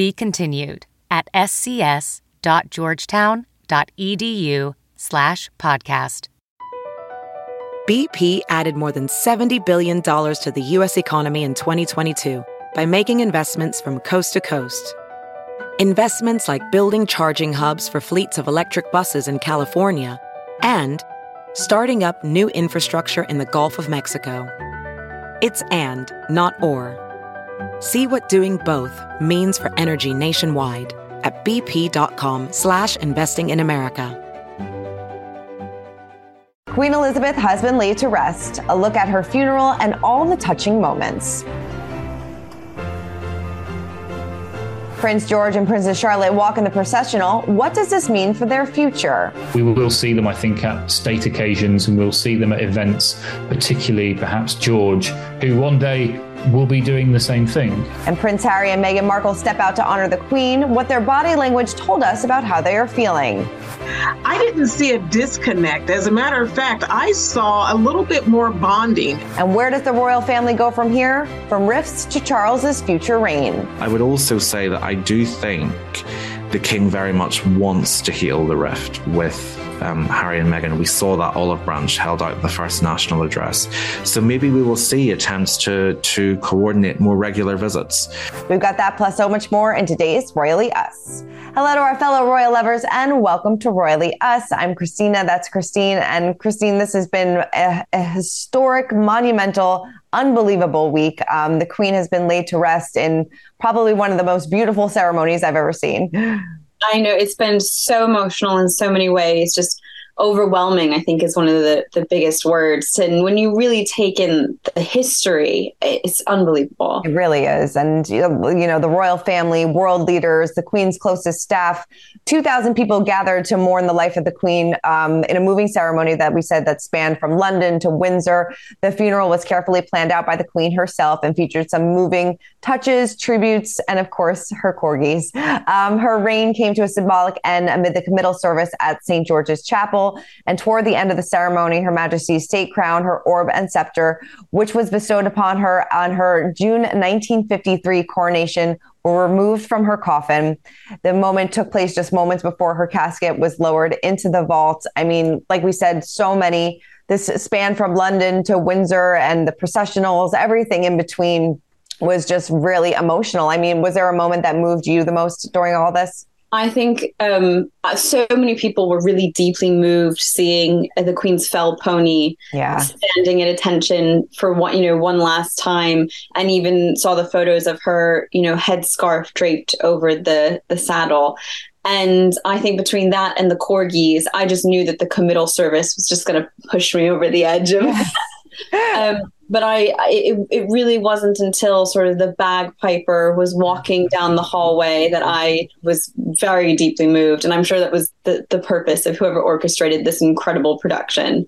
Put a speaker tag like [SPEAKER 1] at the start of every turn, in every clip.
[SPEAKER 1] Be continued at scs.georgetown.edu slash podcast.
[SPEAKER 2] BP added more than $70 billion to the U.S. economy in 2022 by making investments from coast to coast. Investments like building charging hubs for fleets of electric buses in California and starting up new infrastructure in the Gulf of Mexico. It's and, not or. See what doing both means for energy nationwide at bp.com slash investing in America.
[SPEAKER 3] Queen Elizabeth has been laid to rest. A look at her funeral and all the touching moments. Prince George and Princess Charlotte walk in the processional. What does this mean for their future?
[SPEAKER 4] We will see them, I think, at state occasions and we'll see them at events, particularly perhaps George, who one day will be doing the same thing.
[SPEAKER 3] And Prince Harry and Meghan Markle step out to honor the Queen, what their body language told us about how they are feeling.
[SPEAKER 5] I didn't see a disconnect. As a matter of fact, I saw a little bit more bonding.
[SPEAKER 3] And where does the royal family go from here? From rifts to Charles's future reign.
[SPEAKER 6] I would also say that I do think the king very much wants to heal the rift with um, Harry and Meghan, we saw that olive branch held out the first national address. So maybe we will see attempts to to coordinate more regular visits.
[SPEAKER 3] We've got that plus so much more in today's Royally Us. Hello to our fellow royal lovers and welcome to Royally Us. I'm Christina, that's Christine. And Christine, this has been a, a historic, monumental, unbelievable week. Um, the Queen has been laid to rest in probably one of the most beautiful ceremonies I've ever seen.
[SPEAKER 7] I know it's been so emotional in so many ways. Just overwhelming, I think, is one of the, the biggest words. And when you really take in the history, it's unbelievable.
[SPEAKER 3] It really is. And, you know, the royal family, world leaders, the Queen's closest staff, 2,000 people gathered to mourn the life of the Queen um, in a moving ceremony that we said that spanned from London to Windsor. The funeral was carefully planned out by the Queen herself and featured some moving touches, tributes, and of course, her corgis. Um, her reign came to a symbolic end amid the committal service at St. George's Chapel and toward the end of the ceremony, Her Majesty's state crown, her orb and scepter, which was bestowed upon her on her June 1953 coronation, were removed from her coffin. The moment took place just moments before her casket was lowered into the vault. I mean, like we said, so many. This span from London to Windsor and the processionals, everything in between was just really emotional. I mean, was there a moment that moved you the most during all this?
[SPEAKER 7] I think um, uh, so many people were really deeply moved seeing uh, the Queen's fell pony
[SPEAKER 3] yeah.
[SPEAKER 7] standing at attention for one, you know, one last time, and even saw the photos of her, you know, headscarf draped over the the saddle. And I think between that and the corgis, I just knew that the committal service was just going to push me over the edge of. um, but I, I it, it really wasn't until sort of the bagpiper was walking down the hallway that I was very deeply moved, and I'm sure that was the the purpose of whoever orchestrated this incredible production.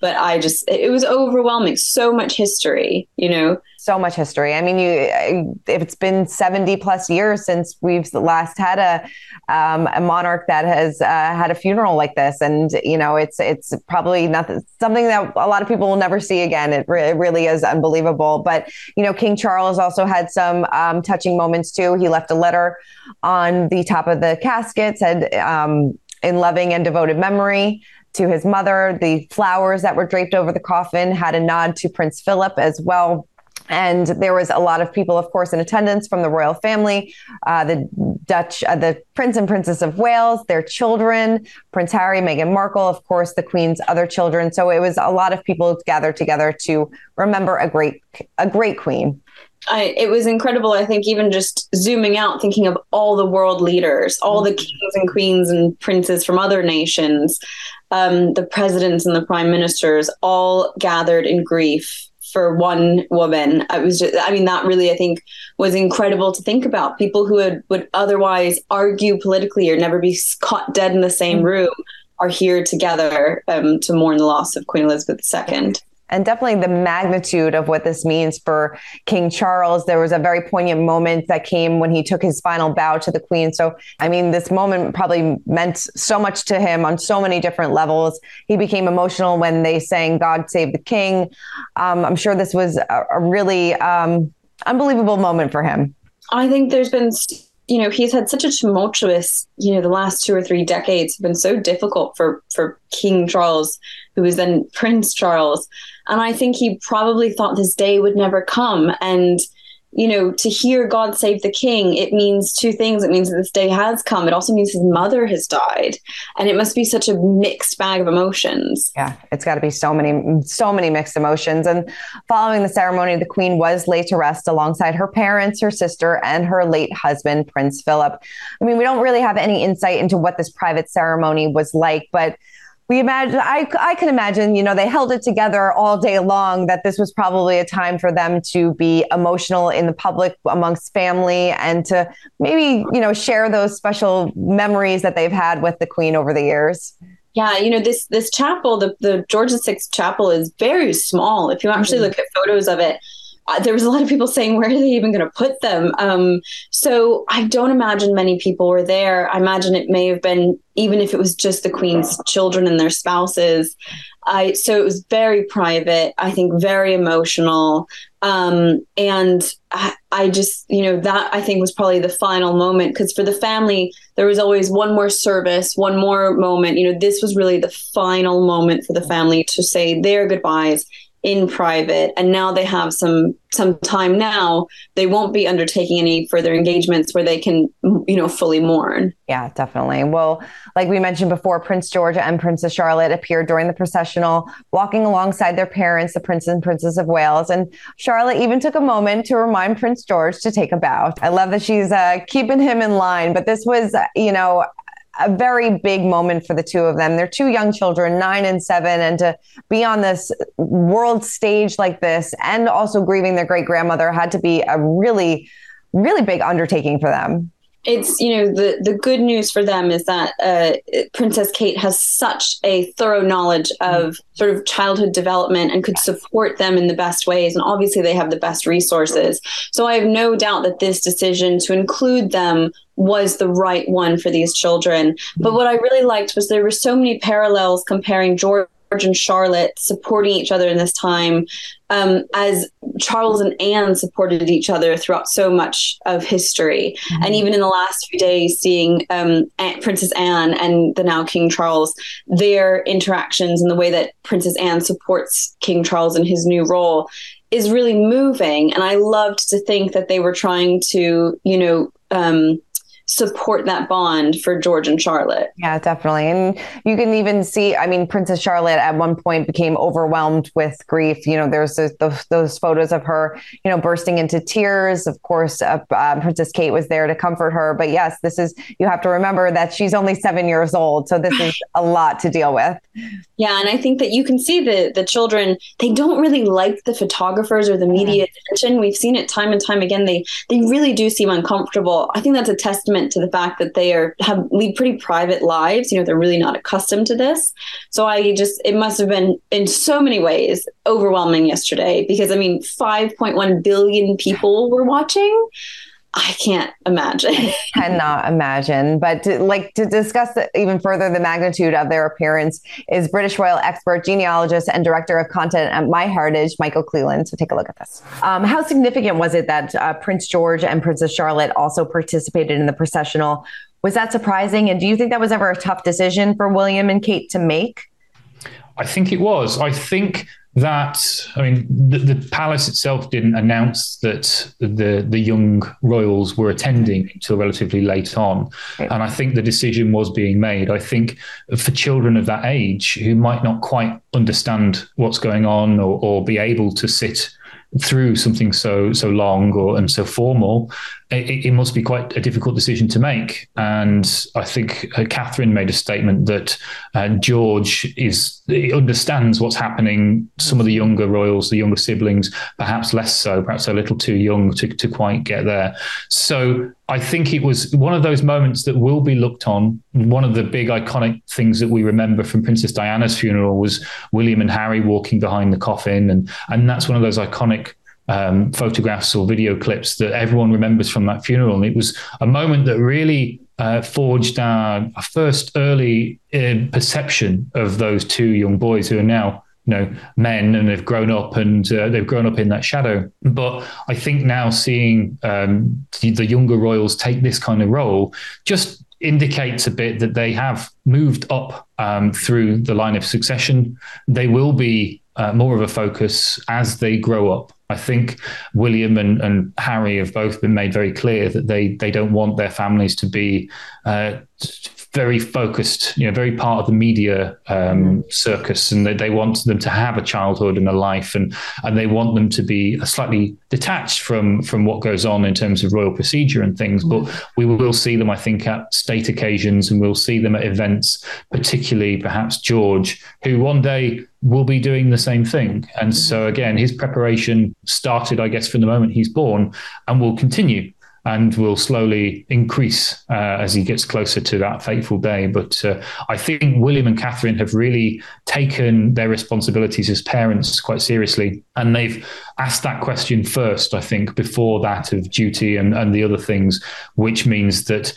[SPEAKER 7] But I just it, it was overwhelming, so much history, you know
[SPEAKER 3] so much history. I mean, you it's been 70 plus years since we've last had a um, a monarch that has uh, had a funeral like this, and you know, it's it's probably nothing something that a lot of people will never see again. It, re- it really is unbelievable. But you know, King Charles also had some um, touching moments too. He left a letter on the top of the casket, said, um, "In loving and devoted memory." To his mother, the flowers that were draped over the coffin had a nod to Prince Philip as well and there was a lot of people, of course, in attendance from the royal family, uh, the Dutch, uh, the Prince and Princess of Wales, their children, Prince Harry, Meghan Markle, of course, the Queen's other children. So it was a lot of people gathered together to remember a great, a great Queen.
[SPEAKER 7] I, it was incredible. I think even just zooming out, thinking of all the world leaders, all the mm-hmm. kings and queens and princes from other nations, um, the presidents and the prime ministers, all gathered in grief for one woman. I was just, I mean, that really, I think, was incredible to think about. People who would, would otherwise argue politically or never be caught dead in the same mm-hmm. room are here together um, to mourn the loss of Queen Elizabeth II
[SPEAKER 3] and definitely the magnitude of what this means for King Charles. There was a very poignant moment that came when he took his final bow to the Queen. So, I mean, this moment probably meant so much to him on so many different levels. He became emotional when they sang God Save the King. Um, I'm sure this was a, a really um, unbelievable moment for him.
[SPEAKER 7] I think there's been you know he's had such a tumultuous you know the last two or three decades have been so difficult for for king charles who was then prince charles and I think he probably thought this day would never come. And, you know, to hear God save the king, it means two things. It means that this day has come. It also means his mother has died. And it must be such a mixed bag of emotions.
[SPEAKER 3] Yeah, it's got to be so many, so many mixed emotions. And following the ceremony, the queen was laid to rest alongside her parents, her sister, and her late husband, Prince Philip. I mean, we don't really have any insight into what this private ceremony was like, but we imagine I, I can imagine you know they held it together all day long that this was probably a time for them to be emotional in the public amongst family and to maybe you know share those special memories that they've had with the queen over the years
[SPEAKER 7] yeah you know this this chapel the, the george vi chapel is very small if you actually mm-hmm. look at photos of it uh, there was a lot of people saying where are they even going to put them? Um, so i don't imagine many people were there. I imagine it may have been even if it was just the queen's children and their spouses. I so it was very private i think very emotional. Um, and I, I just you know that i think was probably the final moment because for the family there was always one more service one more moment. You know this was really the final moment for the family to say their goodbyes in private and now they have some some time now they won't be undertaking any further engagements where they can you know fully mourn.
[SPEAKER 3] Yeah definitely. Well like we mentioned before prince george and princess charlotte appeared during the processional walking alongside their parents the prince and princess of wales. And charlotte even took a moment to remind prince george to take a bow. I love that she's uh, keeping him in line but this was you know a very big moment for the two of them. They're two young children, nine and seven, and to be on this world stage like this and also grieving their great grandmother had to be a really, really big undertaking for them
[SPEAKER 7] it's you know the the good news for them is that uh, Princess Kate has such a thorough knowledge of sort of childhood development and could support them in the best ways, and obviously they have the best resources. So I have no doubt that this decision to include them was the right one for these children. But what I really liked was there were so many parallels comparing George and Charlotte supporting each other in this time, um, as Charles and Anne supported each other throughout so much of history. Mm-hmm. And even in the last few days, seeing um, Aunt Princess Anne and the now King Charles, their interactions and the way that Princess Anne supports King Charles in his new role is really moving. And I loved to think that they were trying to, you know, um, support that bond for George and Charlotte.
[SPEAKER 3] Yeah, definitely. And you can even see, I mean, Princess Charlotte at one point became overwhelmed with grief. You know, there's those, those, those photos of her, you know, bursting into tears. Of course, uh, uh, Princess Kate was there to comfort her. But yes, this is, you have to remember that she's only seven years old. So this is a lot to deal with.
[SPEAKER 7] Yeah. And I think that you can see the, the children, they don't really like the photographers or the media attention. We've seen it time and time again. They, they really do seem uncomfortable. I think that's a testament testament to the fact that they are have lead pretty private lives. You know, they're really not accustomed to this. So I just it must have been in so many ways overwhelming yesterday because I mean, 5.1 billion people were watching. I can't imagine.
[SPEAKER 3] Cannot imagine. But to, like to discuss the, even further the magnitude of their appearance is British royal expert, genealogist, and director of content at MyHeritage, Michael Cleland. So take a look at this. Um, how significant was it that uh, Prince George and Princess Charlotte also participated in the processional? Was that surprising? And do you think that was ever a tough decision for William and Kate to make?
[SPEAKER 4] I think it was. I think that I mean, the, the, palace itself didn't announce that the the young royals were attending until relatively late on, and I think the decision was being made. I think for children of that age who might not quite understand what's going on or, or be able to sit through something so so long or and so formal, it, it, must be quite a difficult decision to make. And I think uh, Catherine made a statement that uh, George is understands what's happening. Some of the younger royals, the younger siblings, perhaps less so, perhaps a little too young to, to quite get there. So I think it was one of those moments that will be looked on. One of the big iconic things that we remember from Princess Diana's funeral was William and Harry walking behind the coffin, and and that's one of those iconic um, photographs or video clips that everyone remembers from that funeral. And it was a moment that really uh, forged our, our, first early uh, perception of those two young boys who are now you know men and they've grown up and uh, they've grown up in that shadow but i think now seeing um, the younger royals take this kind of role just indicates a bit that they have moved up um, through the line of succession they will be uh, more of a focus as they grow up. I think William and, and Harry have both been made very clear that they they don't want their families to be uh, very focused, you know, very part of the media um, circus, and they, they want them to have a childhood and a life, and and they want them to be slightly detached from from what goes on in terms of royal procedure and things. Mm-hmm. But we will see them, I think, at state occasions, and we'll see them at events, particularly perhaps George, who one day will be doing the same thing. And so again, his preparation started, I guess, from the moment he's born, and will continue and will slowly increase uh, as he gets closer to that fateful day. But uh, I think William and Catherine have really taken their responsibilities as parents quite seriously. And they've asked that question first, I think, before that of duty and, and the other things, which means that,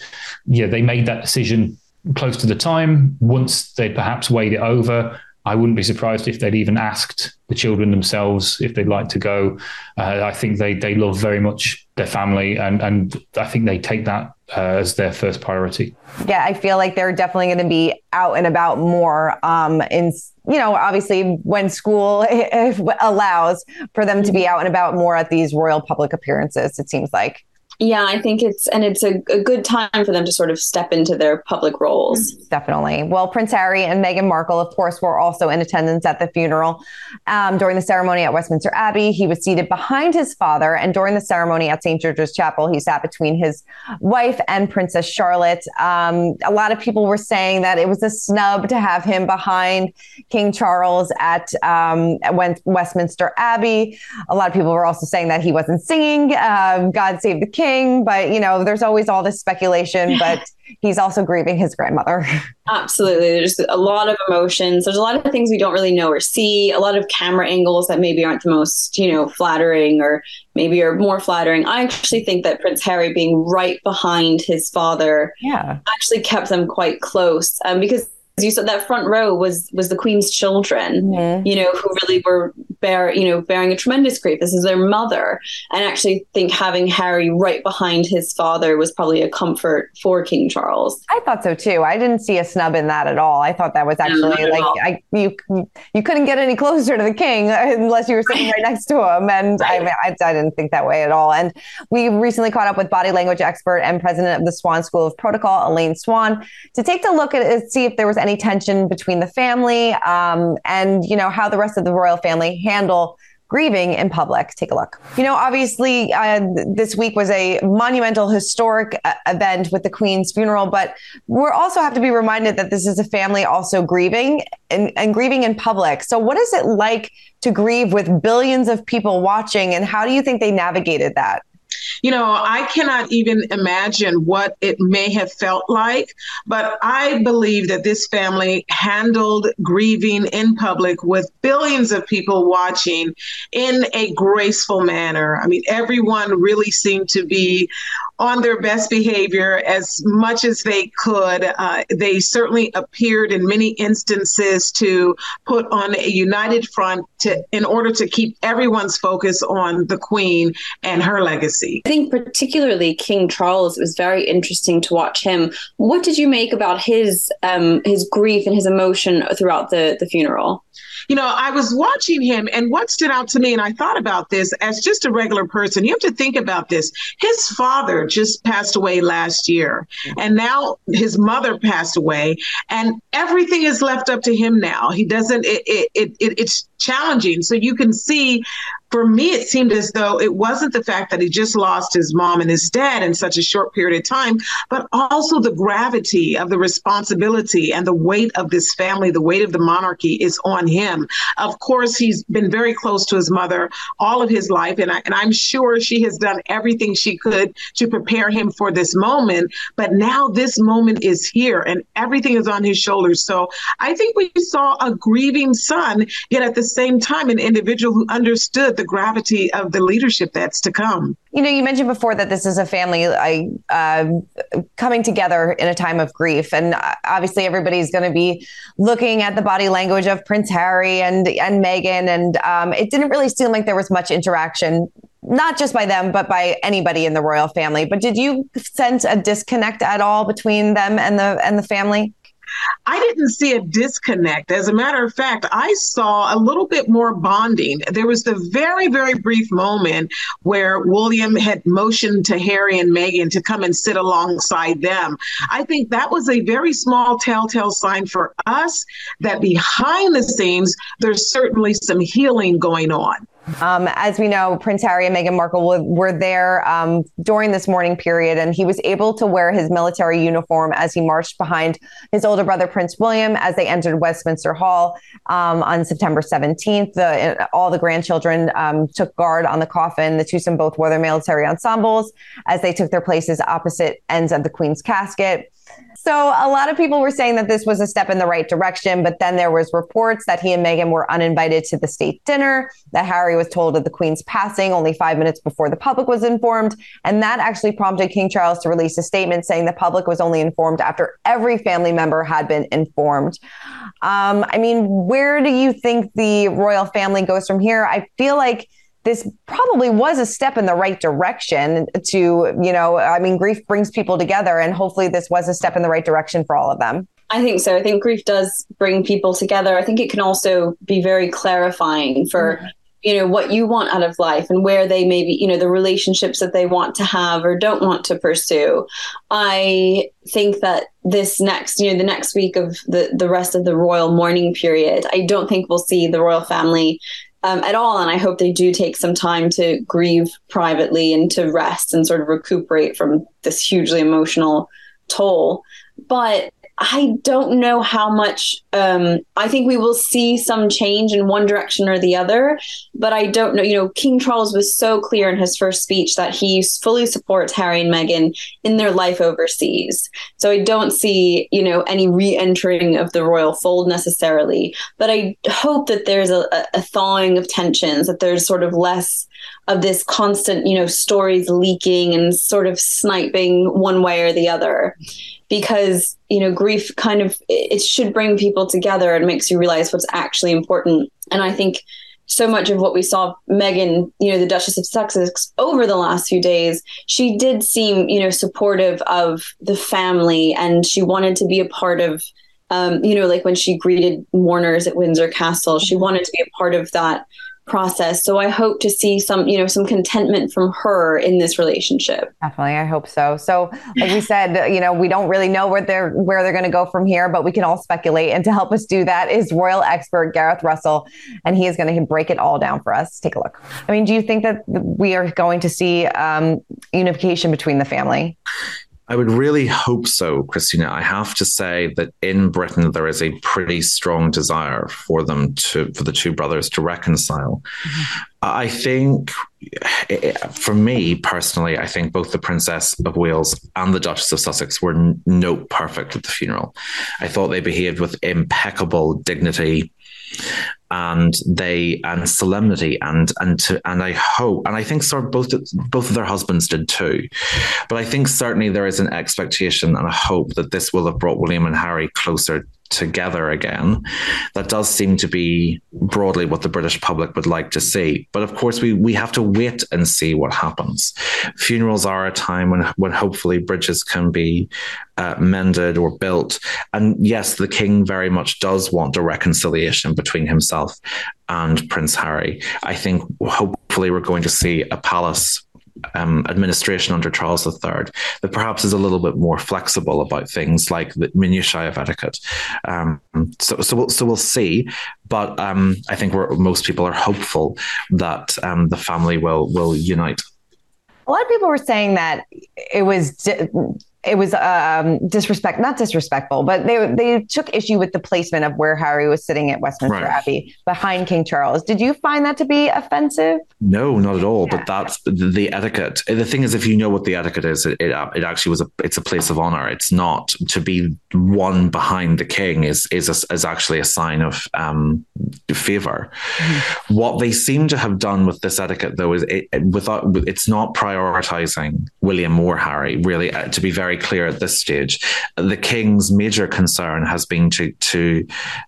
[SPEAKER 4] yeah, they made that decision close to the time. Once they'd perhaps weighed it over, I wouldn't be surprised if they'd even asked the children themselves if they'd like to go. Uh, I think they they love very much their family, and and I think they take that uh, as their first priority.
[SPEAKER 3] Yeah, I feel like they're definitely going to be out and about more. Um, in you know, obviously when school allows for them to be out and about more at these royal public appearances, it seems like.
[SPEAKER 7] Yeah, I think it's and it's a, a, good time for them to sort of step into their public roles.
[SPEAKER 3] Definitely. Well, Prince Harry and Meghan Markle, of course, were also in attendance at the funeral um, during the ceremony at Westminster Abbey. He was seated behind his father, and during the ceremony at St. George's Chapel, he sat between his wife and Princess Charlotte. Um, a lot of people were saying that it was a snub to have him behind King Charles at, um, Westminster Abbey. A lot of people were also saying that he wasn't singing um, "God Save the King." King, but you know, there's always all this speculation, but he's also grieving his grandmother.
[SPEAKER 7] Absolutely. There's a lot of emotions. There's a lot of things we don't really know or see, a lot of camera angles that maybe aren't the most, you know, flattering or maybe are more flattering. I actually think that Prince Harry being right behind his father
[SPEAKER 3] yeah.
[SPEAKER 7] actually kept them quite close um, because you said that front row was was the queen's children mm-hmm. you know who really were bear you know bearing a tremendous grief. This is their mother. And actually think having harry right behind his father was probably a comfort for king charles.
[SPEAKER 3] I thought so too. I didn't see a snub in that at all. I thought that was actually no, like I, you you couldn't get any closer to the king unless you were sitting right next to him. And right. I, I, I didn't think that way at all. And we recently caught up with body language expert and president of the swann school of protocol elaine swann to take a look at it see if there was any tension between the family um, and you know how the rest of the royal family handle grieving in public. Take a look. You know, obviously, uh, this week was a monumental, historic uh, event with the Queen's funeral, but we also have to be reminded that this is a family also grieving and, and grieving in public. So, what is it like to grieve with billions of people watching, and how do you think they navigated that?
[SPEAKER 5] You know, I cannot even imagine what it may have felt like, but I believe that this family handled grieving in public with billions of people watching in a graceful manner. I mean, everyone really seemed to be on their best behavior as much as they could. Uh, they certainly appeared in many instances to put on a united front to, in order to keep everyone's focus on the Queen and her legacy.
[SPEAKER 7] I think particularly King Charles it was very interesting to watch him. What did you make about his um, his grief and his emotion throughout the the funeral?
[SPEAKER 5] You know, I was watching him, and what stood out to me, and I thought about this as just a regular person. You have to think about this. His father just passed away last year, and now his mother passed away, and everything is left up to him now. He doesn't. It, it, it, it's challenging. So you can see for me, it seemed as though it wasn't the fact that he just lost his mom and his dad in such a short period of time, but also the gravity of the responsibility and the weight of this family, the weight of the monarchy is on him. Of course, he's been very close to his mother all of his life, and, I, and I'm sure she has done everything she could to prepare him for this moment. But now this moment is here, and everything is on his shoulders. So I think we saw a grieving son, yet at the same time, an individual who understood the gravity of the leadership that's to come.
[SPEAKER 3] You know, you mentioned before that this is a family uh, coming together in a time of grief, and obviously everybody's going to be looking at the body language of Prince Harry and and Meghan, and um, it didn't really seem like there was much interaction not just by them, but by anybody in the royal family. But did you sense a disconnect at all between them and the and the family?
[SPEAKER 5] I didn't see a disconnect. As a matter of fact, I saw a little bit more bonding. There was the very, very brief moment where William had motioned to Harry and Meghan to come and sit alongside them. I think that was a very small telltale sign for us that behind the scenes, there's certainly some healing going on.
[SPEAKER 3] Um, as we know, Prince Harry and Meghan Markle were, were there um, during this mourning period, and he was able to wear his military uniform as he marched behind his older brother, Prince William, as they entered Westminster Hall um, on September 17th. The, all the grandchildren um, took guard on the coffin. The two twosome both wore their military ensembles as they took their places opposite ends of the Queen's casket. So a lot of people were saying that this was a step in the right direction, but then there was reports that he and Meghan were uninvited to the state dinner, that Harry was told of the Queen's passing only five minutes before the public was informed. And that actually prompted King Charles to release a statement saying the public was only informed after every family member had been informed. Um, I mean, where do you think the royal family goes from here? I feel like this probably was a step in the right direction to, you know, I mean, grief brings people together, and hopefully this was a step in the right direction for all of them.
[SPEAKER 7] I think so. I think grief does bring people together. I think it can also be very clarifying for. Mm-hmm. You know, what you want out of life and where they maybe, you know, the relationships that they want to have or don't want to pursue. I think that this next, you know, the next week of the, the rest of the royal mourning period, I don't think we'll see the royal family um, at all. And I hope they do take some time to grieve privately and to rest and sort of recuperate from this hugely emotional toll. But I don't know how much. Um, I think we will see some change in one direction or the other, but I don't know. You know, King Charles was so clear in his first speech that he fully supports Harry and Meghan in their life overseas. So I don't see, you know, any re-entering of the royal fold necessarily. But I hope that there's a, a thawing of tensions, that there's sort of less of this constant, you know, stories leaking and sort of sniping one way or the other. Because you know grief kind of it should bring people together and makes you realize what's actually important. And i think so much of what we saw Meghan, you know, the Duchess of Sussex over the last few days, she did seem, you know, supportive of the family and she wanted to be a part of, um, you know, like when she greeted mourners at Windsor Castle, she wanted to be a part of that process. So I hope to see some, you know, some contentment from her in this relationship.
[SPEAKER 3] Definitely, I hope so. So, like we said, you know, we don't really know where they're where they're going to go from here, but we can all speculate. And to help us do that is royal expert Gareth Russell, and he is going to break it all down for us. Take a look. I mean, do you think that we are going to see um, unification between the family?
[SPEAKER 6] I would really hope so, Christina. I have to say that in Britain there is a pretty strong desire for them to for the two brothers to reconcile. Mm-hmm. I think, eh, for me personally, I think both the Princess of Wales and the Duchess of Sussex were note perfect at the funeral. I thought they behaved with impeccable dignity and they and solemnity and and to and I hope and I think sort of both both of their husbands did too, but I think certainly there is an expectation and a hope that this will have brought William and Harry closer together again. That does seem to be broadly what the British public would like to see. But of course, we we have to wait and see what happens. Funerals are a time when when hopefully bridges can be uh, mended or built. And yes, the king very much does want a reconciliation between himself and Prince Harry. I think hopefully we're going to see a palace um, administration under Charles III that perhaps is a little bit more flexible about things like the minutiae of etiquette. Um, so, so we'll, so we'll see. But um, I think most people are hopeful that um, the family will will unite.
[SPEAKER 3] A lot of people were saying that it was it was um, disrespect, not disrespectful, but they they took issue with the placement of where Harry was sitting at Westminster right. Abbey behind King Charles. Did you find that to be offensive?
[SPEAKER 6] No, not at all. Yeah. But that's the etiquette. The thing is, if you know what the etiquette is, it, it, it actually was a it's a place of honor. It's not to be one behind the king is is a, is actually a sign of um, favor. Mm-hmm. What they seem to have done with this etiquette, though, is it, without it's not prioritizing William or Harry. Really, uh, to be very very clear at this stage. The king's major concern has been to to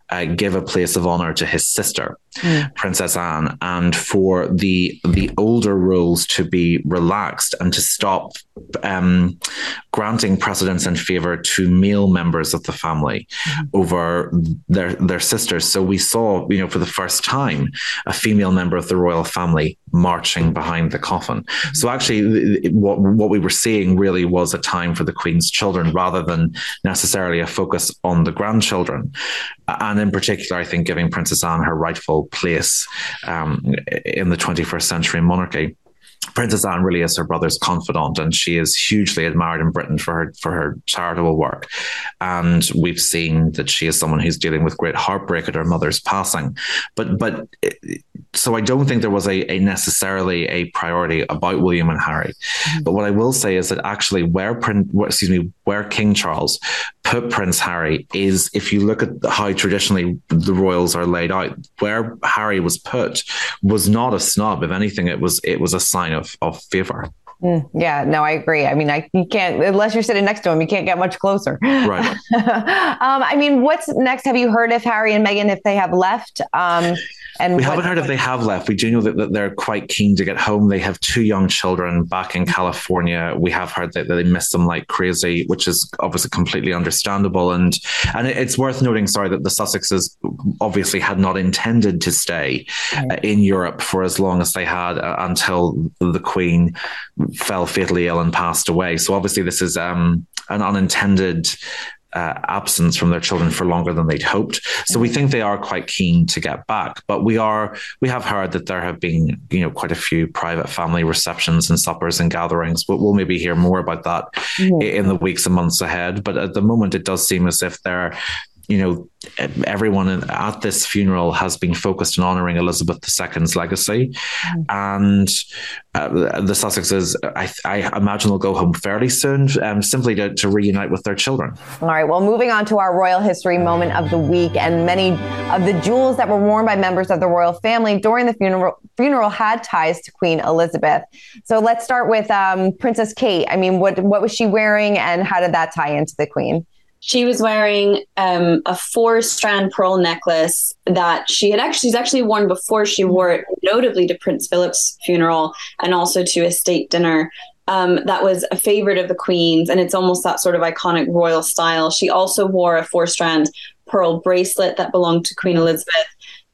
[SPEAKER 6] uh, give a place of honor to his sister, mm. Princess Anne, and for the the older rules to be relaxed and to stop um, granting precedence and favor to male members of the family mm. over their their sisters. So we saw, you know, for the first time, a female member of the royal family marching behind the coffin. Mm. So actually, what what we were seeing really was a time for the Queen's children rather than necessarily a focus on the grandchildren. And in particular, I think giving Princess Anne her rightful place um, in the 21st century monarchy. Princess Anne really is her brother's confidant, and she is hugely admired in Britain for her for her charitable work. And we've seen that she is someone who's dealing with great heartbreak at her mother's passing. But but so I don't think there was a, a necessarily a priority about William and Harry. Mm-hmm. But what I will say is that actually where Prince, excuse me, where King Charles put Prince Harry is if you look at how traditionally the royals are laid out, where Harry was put was not a snob. If anything, it was it was a sign of of favor.
[SPEAKER 3] Mm, yeah, no, I agree. I mean, I you can't unless you're sitting next to him, you can't get much closer.
[SPEAKER 6] Right.
[SPEAKER 3] um, I mean, what's next? Have you heard if Harry and Meghan if they have left? Um,
[SPEAKER 6] and we what, haven't heard if they have left. We do know that, that, they're quite keen to get home. They have two young children back in California. We have heard that, that they miss them like crazy, which is obviously completely understandable. And and it's worth noting, sorry, that the Sussexes obviously had not intended to stay right. uh, in Europe for as long as they had uh, until the Queen fell fatally ill and passed away. So obviously this is um, an unintended uh, absence from their children for longer than they'd hoped. So we think they are quite keen to get back. But we are we have heard that there have been you know quite a few private family receptions and suppers and gatherings. But we'll maybe hear more about that mm-hmm. in the weeks and months ahead. But at the moment, it does seem as if they're you know, everyone at this funeral has been focused on honoring Elizabeth II's legacy. Mm. And uh, the Sussexes, I, I, imagine, will go home fairly soon, um, simply to, to reunite with their children.
[SPEAKER 3] All right. Well, moving on to our royal history moment of the week, and many of the jewels that were worn by members of the royal family during the funeral funeral had ties to Queen Elizabeth. So let's start with um, Princess Kate. I mean, what what was she wearing, and how did that tie into the Queen?
[SPEAKER 7] She was wearing um, a four strand pearl necklace that she had actually she's actually worn before she wore it notably to prince philip's funeral and also to a state dinner um, that was a favorite of the queen's and it's almost that sort of iconic royal style. She also wore a four strand pearl bracelet that belonged to queen elizabeth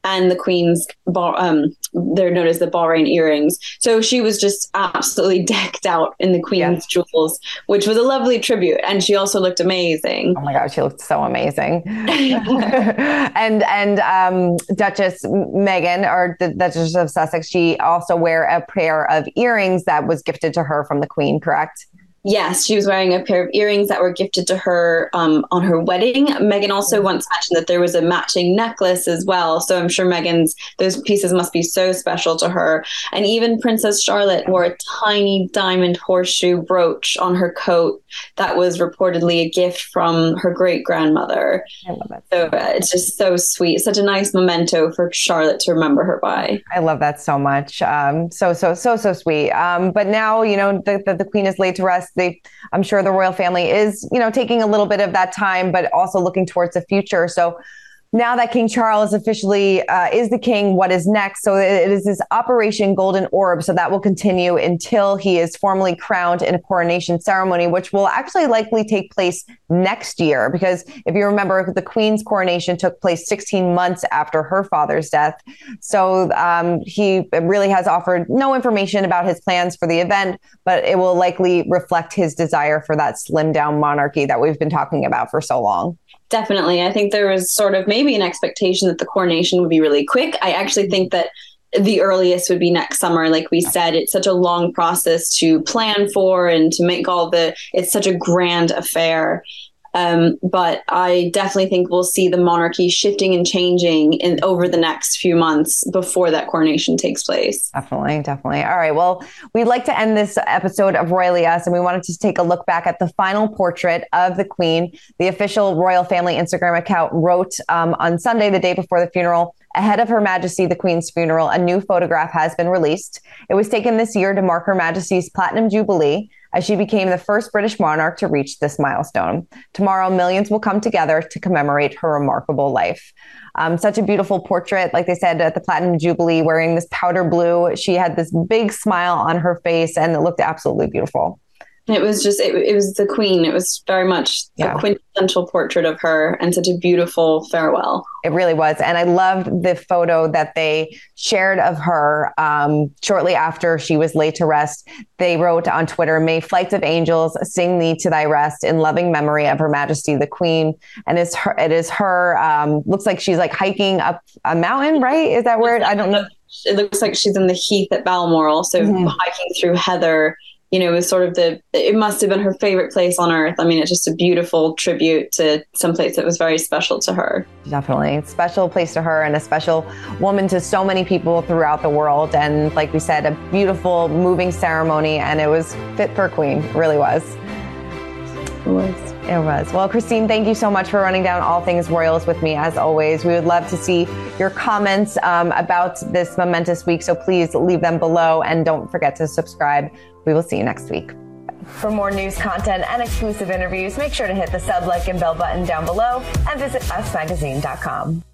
[SPEAKER 7] and the queen's um, they're known as the Bahrain earrings. So she was just absolutely decked out in the queen's yeah. jewels, which was a lovely tribute. And she also looked amazing.
[SPEAKER 3] Oh my god, she looked so amazing. and and um, Duchess Meghan, or the Duchess of Sussex, she also wear a pair of earrings that was gifted to her from the queen. Correct?
[SPEAKER 7] Yes, she was wearing a pair of earrings that were gifted to her um, on her wedding. Meghan also mm. once mentioned that there was a matching necklace as well. So I'm sure Meghan's, those pieces must be so special to her. And even Princess Charlotte wore a tiny diamond horseshoe brooch on her coat that was reportedly a gift from her great grandmother. I love it. So uh, it's just so sweet. Such a nice memento for Charlotte to remember her by.
[SPEAKER 3] I love that so much. Um, so so so so sweet. Um, but now you know the, the the Queen is laid to rest they i'm sure the royal family is you know taking a little bit of that time but also looking towards the future. So now that King Charles officially uh, is the king, what is next? So it is this Operation Golden Orb. So that will continue until he is formally crowned in a coronation ceremony, which will actually likely take place next year. Because if you remember, the Queen's coronation took place 16 months after her father's death. So um, he really has offered no information about his plans for the event, but it will likely reflect his desire for that slim down monarchy that we've been talking about for so long.
[SPEAKER 7] Definitely. I think there was sort of maybe an expectation that the coronation would be really quick. I actually think that the earliest would be next summer like we said it's such a long process to plan for and to make all the it's such a grand affair um, but I definitely think we'll see the monarchy shifting and changing in over the next few months before that coronation takes place.
[SPEAKER 3] Definitely, definitely. All right. Well, we'd like to end this episode of Royally Us, and we wanted to take a look back at the final portrait of the Queen. The official royal family Instagram account wrote um, on Sunday, the day before the funeral. Ahead of Her Majesty the Queen's funeral, a new photograph has been released. It was taken this year to mark Her Majesty's Platinum Jubilee as she became the first British monarch to reach this milestone. Tomorrow, millions will come together to commemorate her remarkable life. Um, such a beautiful portrait, like they said at the Platinum Jubilee, wearing this powder blue. She had this big smile on her face, and it looked absolutely beautiful.
[SPEAKER 7] It was just, it, it was the queen. It was very much the yeah. quintessential portrait of her and such a beautiful farewell.
[SPEAKER 3] It really was. And I loved the photo that they shared of her um, shortly after she was laid to rest. They wrote on Twitter, May flights of angels sing thee to thy rest in loving memory of Her Majesty the Queen. And it's her, it is her, um, looks like she's like hiking up a mountain, right? Is that where, I don't know.
[SPEAKER 7] It looks like she's in the heath at Balmoral. So mm-hmm. hiking through heather you know, it was sort of the, it must have been her favorite place on earth. I mean, it's just a beautiful tribute to some place that was very special to her.
[SPEAKER 3] Definitely. Special place to her and a special woman to so many people throughout the world. And like we said, a beautiful, moving ceremony. And it was fit for Queen. It really was.
[SPEAKER 7] It was.
[SPEAKER 3] It was. Well, Christine, thank you so much for running down all things Royals with me as always. We would love to see your comments um, about this momentous week. So please leave them below and don't forget to subscribe we will see you next week. For more news content and exclusive interviews, make sure to hit the sub, like, and bell button down below and visit usmagazine.com.